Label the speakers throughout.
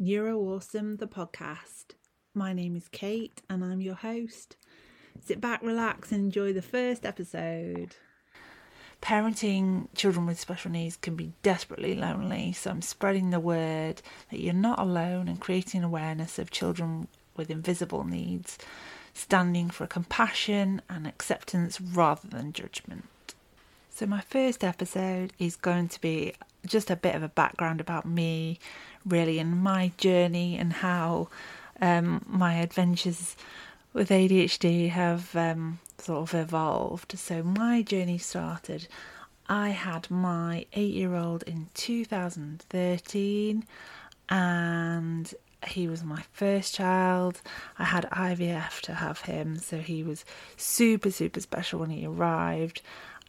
Speaker 1: Neuroawesome, the podcast. My name is Kate and I'm your host. Sit back, relax, and enjoy the first episode. Parenting children with special needs can be desperately lonely, so I'm spreading the word that you're not alone and creating awareness of children with invisible needs, standing for compassion and acceptance rather than judgment. So, my first episode is going to be just a bit of a background about me, really, and my journey and how um, my adventures with ADHD have um, sort of evolved. So, my journey started. I had my eight year old in 2013, and he was my first child. I had IVF to have him, so he was super, super special when he arrived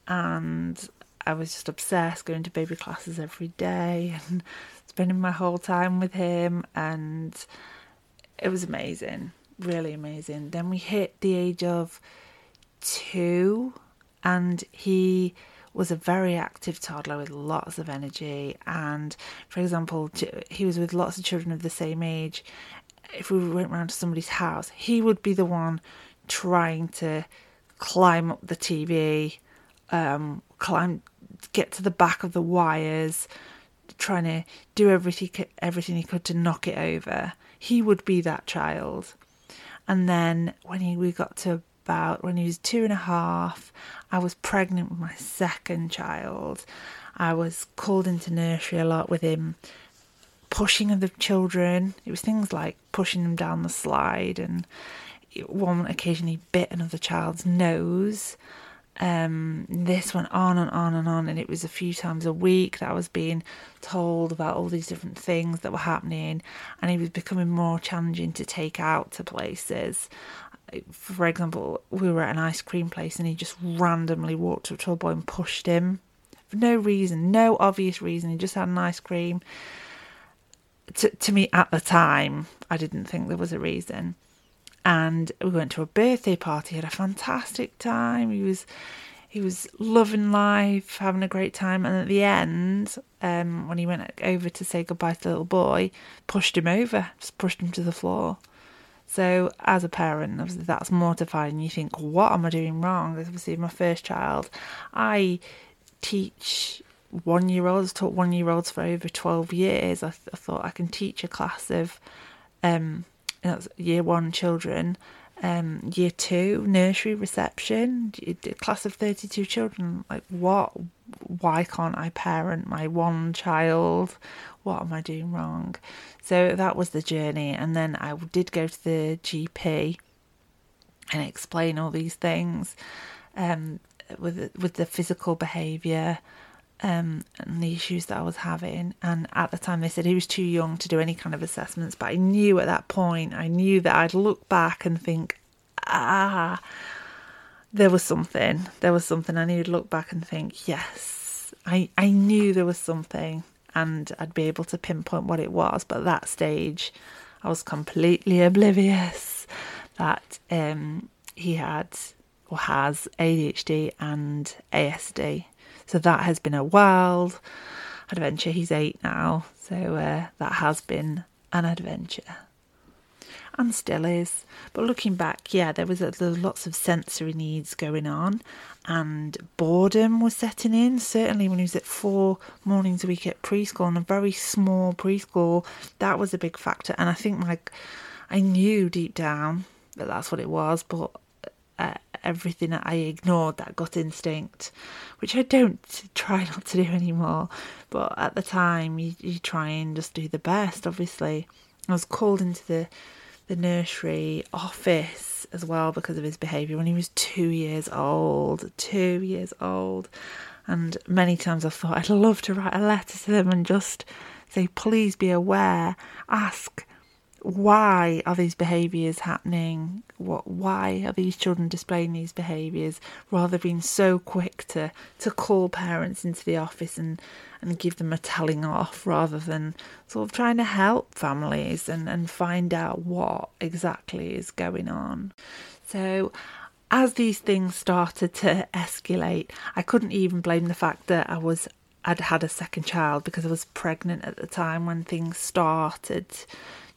Speaker 1: and I was just obsessed going to baby classes every day and spending my whole time with him and it was amazing, really amazing. Then we hit the age of 2 and he was a very active toddler with lots of energy and for example he was with lots of children of the same age if we went round to somebody's house he would be the one trying to climb up the TV um, climb, get to the back of the wires, trying to do everything everything he could to knock it over. He would be that child. And then when he we got to about when he was two and a half, I was pregnant with my second child. I was called into nursery a lot with him, pushing of the children. It was things like pushing them down the slide, and one occasion he bit another child's nose um, this went on and on and on, and it was a few times a week that I was being told about all these different things that were happening, and it was becoming more challenging to take out to places. For example, we were at an ice cream place, and he just randomly walked up to a boy and pushed him for no reason, no obvious reason. He just had an ice cream. To, to me at the time, I didn't think there was a reason and we went to a birthday party. Had a fantastic time. He was he was loving life, having a great time. And at the end, um, when he went over to say goodbye to the little boy, pushed him over, just pushed him to the floor. So, as a parent, obviously that's mortifying. You think, what am I doing wrong? Obviously, my first child. I teach one year olds, taught one year olds for over 12 years. I, th- I thought I can teach a class of um, year one children, um, year two nursery reception, class of 32 children. Like, what? Why can't I parent my one child? What am I doing wrong? So that was the journey. And then I did go to the GP and explain all these things um, with with the physical behaviour um, and the issues that I was having. And at the time, they said he was too young to do any kind of assessments. But I knew at that point, I knew that I'd look back and think, ah, there was something. There was something. I knew to look back and think, yes, I, I knew there was something. And I'd be able to pinpoint what it was. But at that stage, I was completely oblivious that um, he had or has ADHD and ASD. So that has been a wild adventure. He's eight now, so uh, that has been an adventure. And still is. But looking back, yeah, there was, a, there was lots of sensory needs going on, and boredom was setting in. Certainly, when he was at four mornings a week at preschool, and a very small preschool, that was a big factor. And I think, like, I knew deep down that that's what it was, but uh, everything that I ignored, that gut instinct, which I don't try not to do anymore. But at the time, you, you try and just do the best, obviously. I was called into the, the nursery office as well because of his behaviour when he was two years old. Two years old. And many times I thought I'd love to write a letter to them and just say, please be aware, ask why are these behaviours happening? What why are these children displaying these behaviours? Rather being so quick to to call parents into the office and and give them a telling off rather than sort of trying to help families and, and find out what exactly is going on. So as these things started to escalate, I couldn't even blame the fact that I was I'd had a second child because I was pregnant at the time when things started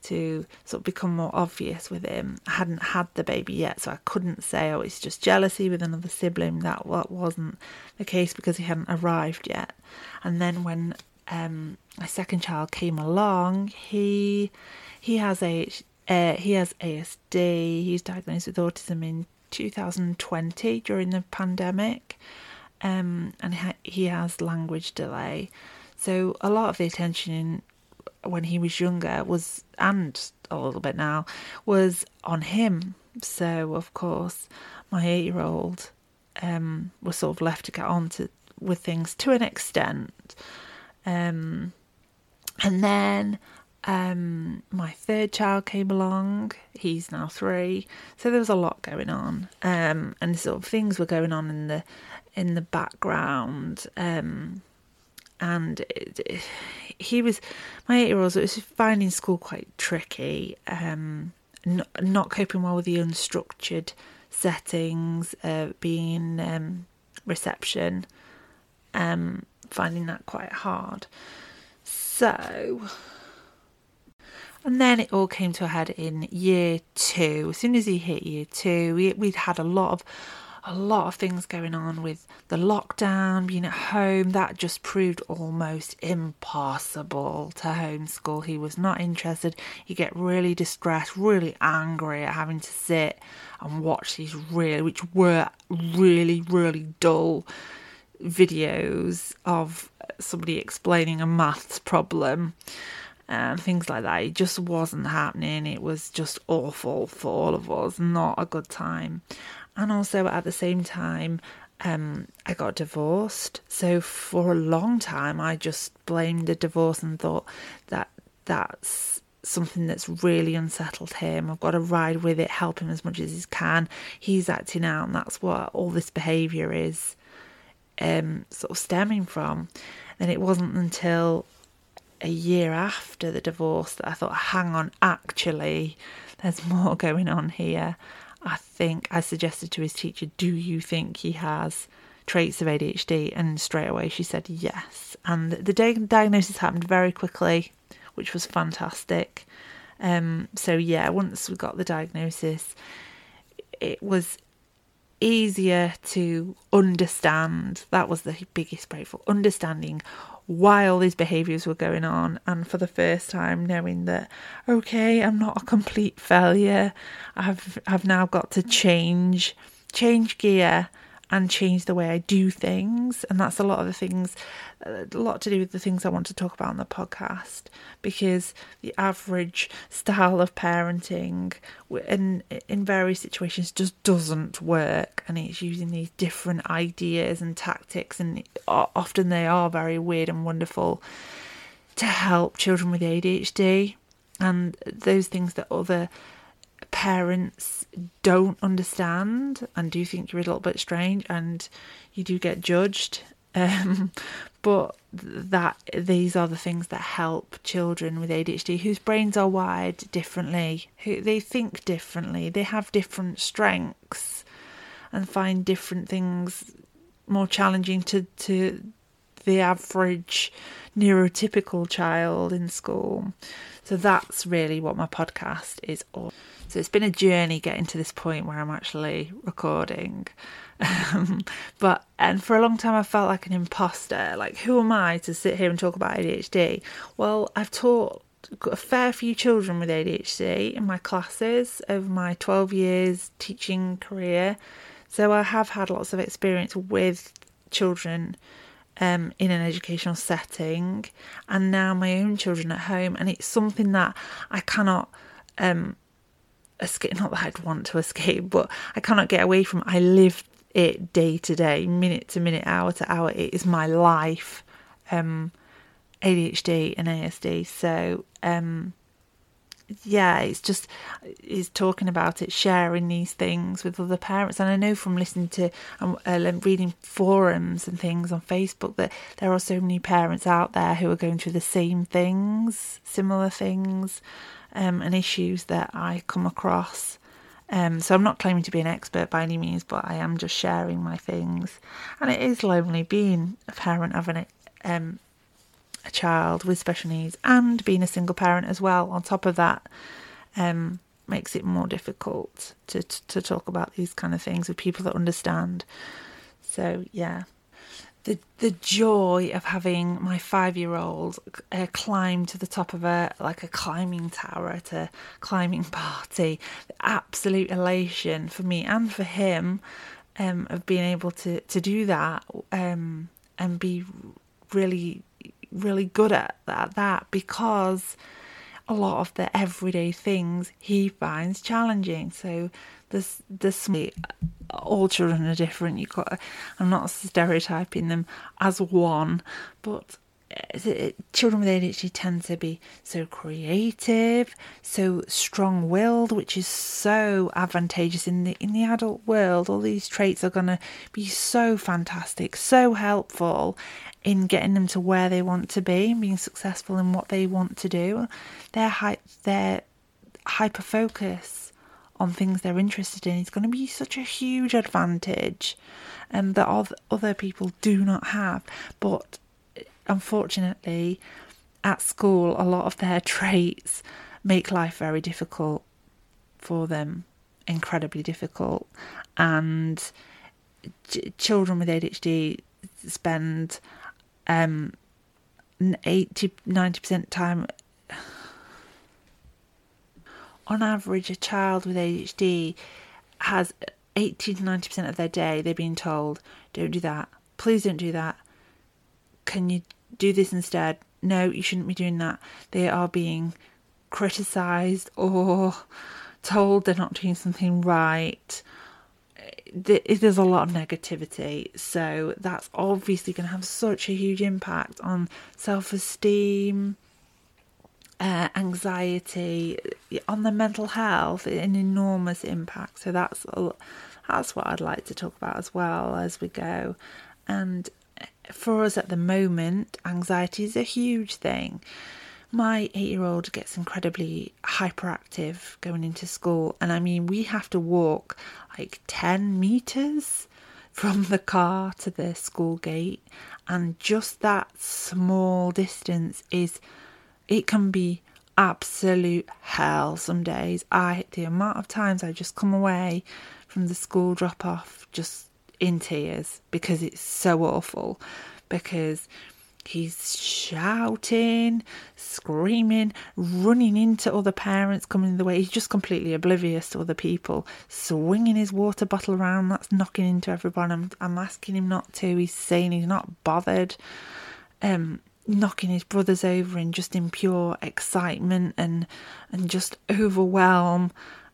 Speaker 1: to sort of become more obvious with him. I hadn't had the baby yet, so I couldn't say, oh, it's just jealousy with another sibling. That wasn't the case because he hadn't arrived yet. And then when um, my second child came along, he he has a uh, he has ASD. He's diagnosed with autism in 2020 during the pandemic, um, and he has language delay. So a lot of the attention when he was younger was, and a little bit now, was on him. So of course, my eight-year-old um, was sort of left to get on to with things to an extent. Um, and then um, my third child came along. He's now three, so there was a lot going on, um, and sort of things were going on in the in the background. Um, and it, it, he was my eight year old was finding school quite tricky, um, not, not coping well with the unstructured settings, uh, being um, reception, um, finding that quite hard. So, and then it all came to a head in year two. As soon as he hit year two, we, we'd had a lot of a lot of things going on with the lockdown, being at home. That just proved almost impossible to homeschool. He was not interested. He'd get really distressed, really angry at having to sit and watch these really, which were really, really dull videos of somebody explaining a maths problem and things like that. It just wasn't happening. It was just awful for all of us, not a good time and also at the same time um, I got divorced. So for a long time, I just blamed the divorce and thought that that's something that's really unsettled him. I've got to ride with it, help him as much as he can. He's acting out, and that's what all this behaviour is um, sort of stemming from. And it wasn't until a year after the divorce that I thought, hang on, actually, there's more going on here. I think I suggested to his teacher, Do you think he has traits of ADHD? And straight away she said yes. And the diagnosis happened very quickly, which was fantastic. Um, so, yeah, once we got the diagnosis, it was easier to understand. That was the biggest breakthrough understanding why all these behaviours were going on, and for the first time knowing that okay, I'm not a complete failure. I've I've now got to change change gear and change the way I do things. And that's a lot of the things, a lot to do with the things I want to talk about on the podcast because the average style of parenting in, in various situations just doesn't work. And it's using these different ideas and tactics, and often they are very weird and wonderful to help children with ADHD and those things that other parents don't understand and do think you're a little bit strange and you do get judged um, but that these are the things that help children with ADHD whose brains are wired differently who they think differently they have different strengths and find different things more challenging to to the average neurotypical child in school. So that's really what my podcast is all so it's been a journey getting to this point where I'm actually recording. Um, but and for a long time I felt like an imposter. Like who am I to sit here and talk about ADHD? Well, I've taught a fair few children with ADHD in my classes over my 12 years teaching career. So I have had lots of experience with children um, in an educational setting and now my own children at home. And it's something that I cannot um, escape not that I'd want to escape, but I cannot get away from it. I live it day to day, minute to minute, hour to hour. It is my life. Um ADHD and ASD. So um yeah, it's just is talking about it, sharing these things with other parents, and I know from listening to um, uh, reading forums and things on Facebook that there are so many parents out there who are going through the same things, similar things, um, and issues that I come across. Um, so I'm not claiming to be an expert by any means, but I am just sharing my things. And it is lonely being a parent of an um, a child with special needs and being a single parent as well. On top of that, um, makes it more difficult to, to, to talk about these kind of things with people that understand. So yeah, the the joy of having my five year old uh, climb to the top of a like a climbing tower at a climbing party, the absolute elation for me and for him um, of being able to to do that um, and be really really good at that, that because a lot of the everyday things he finds challenging. So this this all children are different. You got I'm not stereotyping them as one, but children with ADHD tend to be so creative, so strong-willed, which is so advantageous in the in the adult world. All these traits are going to be so fantastic, so helpful in getting them to where they want to be and being successful in what they want to do. Their hy- their hyper focus on things they're interested in is going to be such a huge advantage, and um, that other people do not have. But unfortunately, at school, a lot of their traits make life very difficult for them, incredibly difficult. And ch- children with ADHD spend um, 80 90% time. On average, a child with ADHD has 80 to 90% of their day they're being told, don't do that, please don't do that, can you do this instead? No, you shouldn't be doing that. They are being criticized or told they're not doing something right. There's a lot of negativity, so that's obviously going to have such a huge impact on self esteem, uh, anxiety, on the mental health, an enormous impact. So that's that's what I'd like to talk about as well as we go. And for us at the moment, anxiety is a huge thing. My eight year old gets incredibly hyperactive going into school, and I mean, we have to walk like 10 meters from the car to the school gate, and just that small distance is it can be absolute hell some days. I the amount of times I just come away from the school drop off just in tears because it's so awful. Because he's shouting, screaming, running into other parents coming the way. He's just completely oblivious to other people, swinging his water bottle around. That's knocking into everyone. I'm, I'm asking him not to. He's saying he's not bothered. Um, knocking his brothers over in just in pure excitement and and just overwhelm.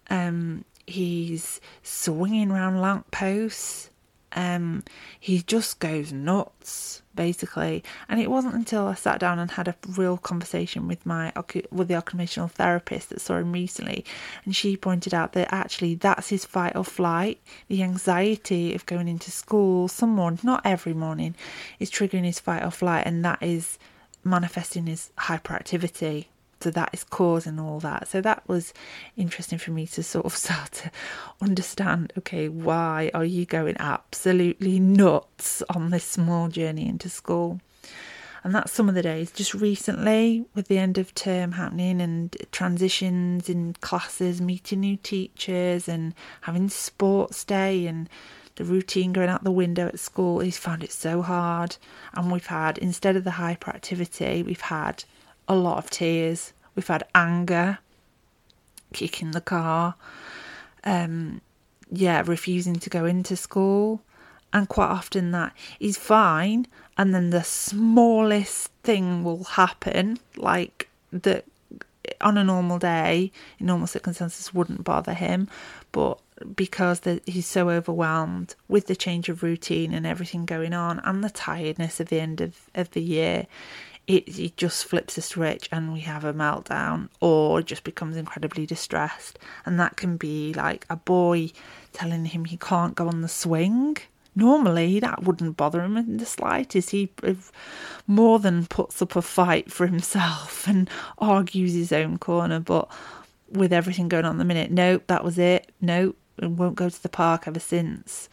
Speaker 1: Um, he's swinging around lampposts um, he just goes nuts basically. And it wasn't until i sat down and had a real conversation with my with the occupational therapist that saw him recently and she pointed out that actually that's his fight or flight. The anxiety of going into school some morning not every morning is triggering his fight or flight and that is manifesting his hyperactivity so that is causing all that. So that was interesting for me to sort of start to understand okay, why are you going absolutely nuts on this small journey into school? And that's some of the days. Just recently, with the end of term happening and transitions in classes, meeting new teachers, and having sports day and the routine going out the window at school, he's found it so hard. And we've had, instead of the hyperactivity, we've had a lot of tears. We've had anger, kicking the car, um, yeah, refusing to go into school. And quite often that is fine, and then the smallest thing will happen, like that on a normal day, in normal circumstances, wouldn't bother him, but because the, he's so overwhelmed with the change of routine and everything going on, and the tiredness of the end of, of the year, it, it just flips a switch and we have a meltdown or just becomes incredibly distressed. And that can be like a boy telling him he can't go on the swing. Normally, that wouldn't bother him in the slightest. He more than puts up a fight for himself and argues his own corner. But with everything going on the minute, nope, that was it. Nope, won't go to the park ever since.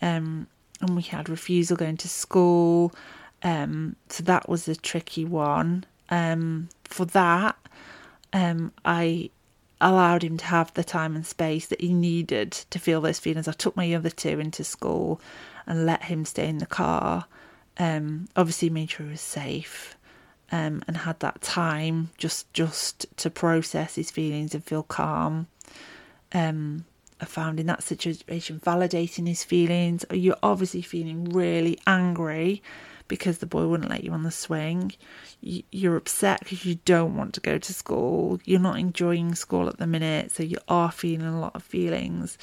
Speaker 1: Um, and we had refusal going to school Um, so that was a tricky one. Um, for that, um, I allowed him to have the time and space that he needed to feel those feelings. I took my other two into school and let him stay in the car. Um, obviously, made sure he was safe um, and had that time just just to process his feelings and feel calm. Um, I found in that situation validating his feelings. You're obviously feeling really angry because the boy wouldn't let you on the swing. You're upset because you don't want to go to school. You're not enjoying school at the minute, so you are feeling a lot of feelings.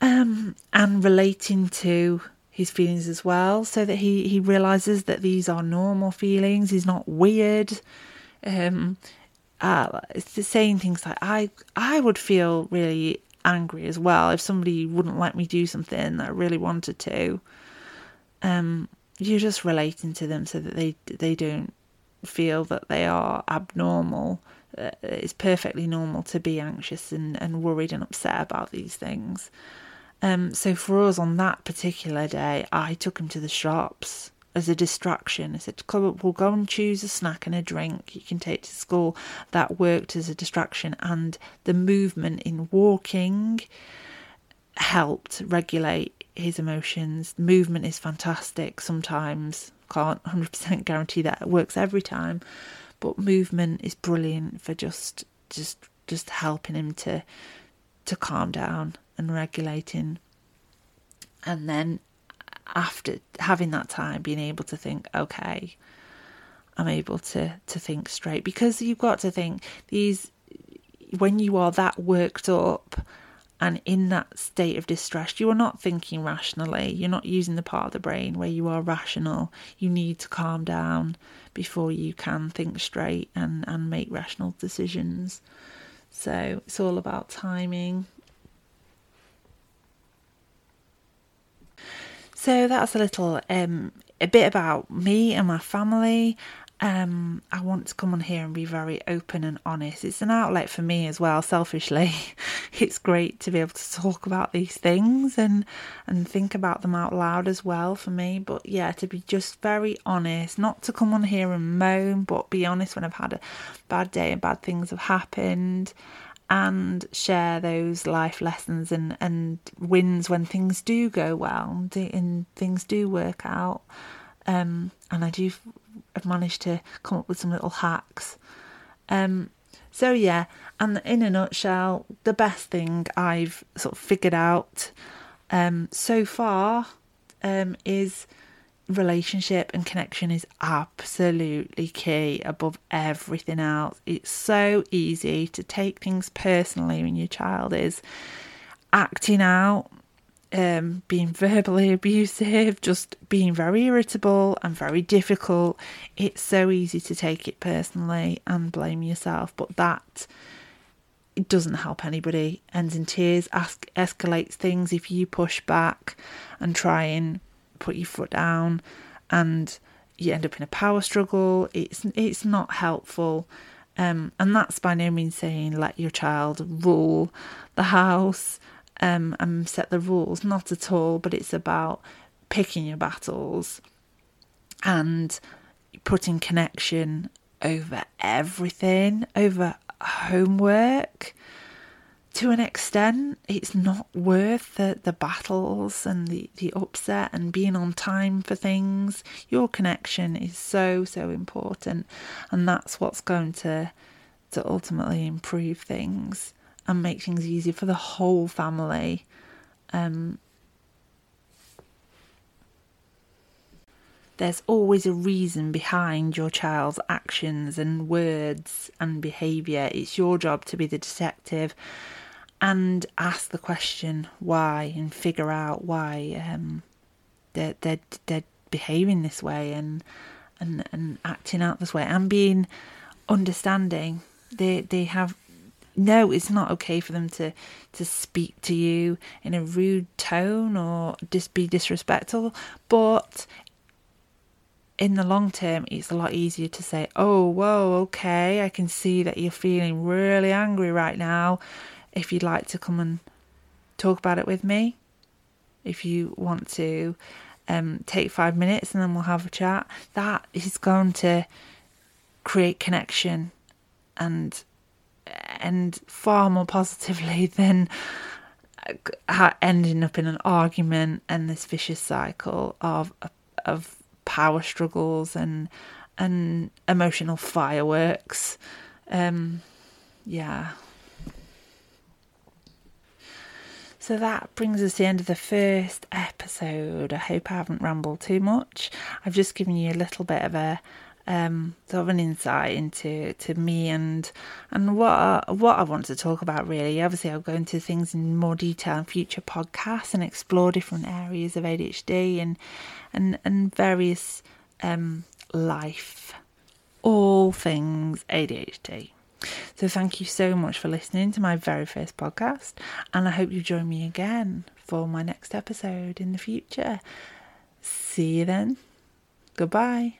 Speaker 1: Um, and relating to his feelings as well, so that he he realizes that these are normal feelings. He's not weird. Um, uh, it's saying things like I I would feel really angry as well if somebody wouldn't let me do something that I really wanted to. Um, you're just relating to them so that they they don't feel that they are abnormal. Uh, it's perfectly normal to be anxious and, and worried and upset about these things. Um, so for us on that particular day, I took him to the shops as a distraction. I said, Come we'll go and choose a snack and a drink you can take to school. That worked as a distraction, and the movement in walking helped regulate his emotions. Movement is fantastic sometimes. Can't 100% guarantee that it works every time, but movement is brilliant for just just just helping him to to calm down and regulating. And then after having that time, being able to think, okay, I'm able to to think straight because you've got to think these when you are that worked up and in that state of distress, you are not thinking rationally. You're not using the part of the brain where you are rational. You need to calm down before you can think straight and, and make rational decisions. So it's all about timing. So that's a little um, a bit about me and my family. Um, I want to come on here and be very open and honest. It's an outlet for me as well. Selfishly, it's great to be able to talk about these things and and think about them out loud as well for me. But yeah, to be just very honest, not to come on here and moan, but be honest when I've had a bad day and bad things have happened and share those life lessons and, and wins when things do go well and things do work out. Um, and I do have managed to come up with some little hacks. Um, so yeah, and in a nutshell, the best thing I've sort of figured out um, so far um, is relationship and connection is absolutely key above everything else. It's so easy to take things personally when your child is acting out, um, being verbally abusive, just being very irritable and very difficult. It's so easy to take it personally and blame yourself, but that it doesn't help anybody. Ends in tears, ask, escalates things if you push back and try and put your foot down and you end up in a power struggle. It's it's not helpful. Um, and that's by no means saying let your child rule the house um, and set the rules. Not at all. But it's about picking your battles and putting connection over everything, over homework, to an extent, it's not worth the, the battles and the, the upset and being on time for things. Your connection is so, so important. And that's what's going to, to ultimately improve things and make things easier for the whole family. Um, there's always a reason behind your child's actions and words and behaviour. It's your job to be the detective and ask the question why and figure out why um, they're, they're, they're behaving this way and, and, and acting out this way and being understanding. They, they have no, it's not okay for them to to speak to you in a rude tone or just be disrespectful. But in the long term, it's a lot easier to say, "Oh, whoa, okay, I can see that you're feeling really angry right now if you'd like to come and talk about it with me, if you want to um, take five minutes and then we'll have a chat. That is going to create connection and and far more positively than ending up in an argument and this vicious cycle of of power struggles and and emotional fireworks. Um, yeah. So that brings us to the end of the first episode. I hope I haven't rambled too much. I've just given you a little bit of a um, sort of an insight into to me and and what I, what I want to talk about really. Obviously, I'll go into things in more detail in future podcasts and explore different areas of ADHD and and and various um, life, all things ADHD. So thank you so much for listening to my very first podcast, and I hope you join me again for my next episode in the future. See you then. Goodbye.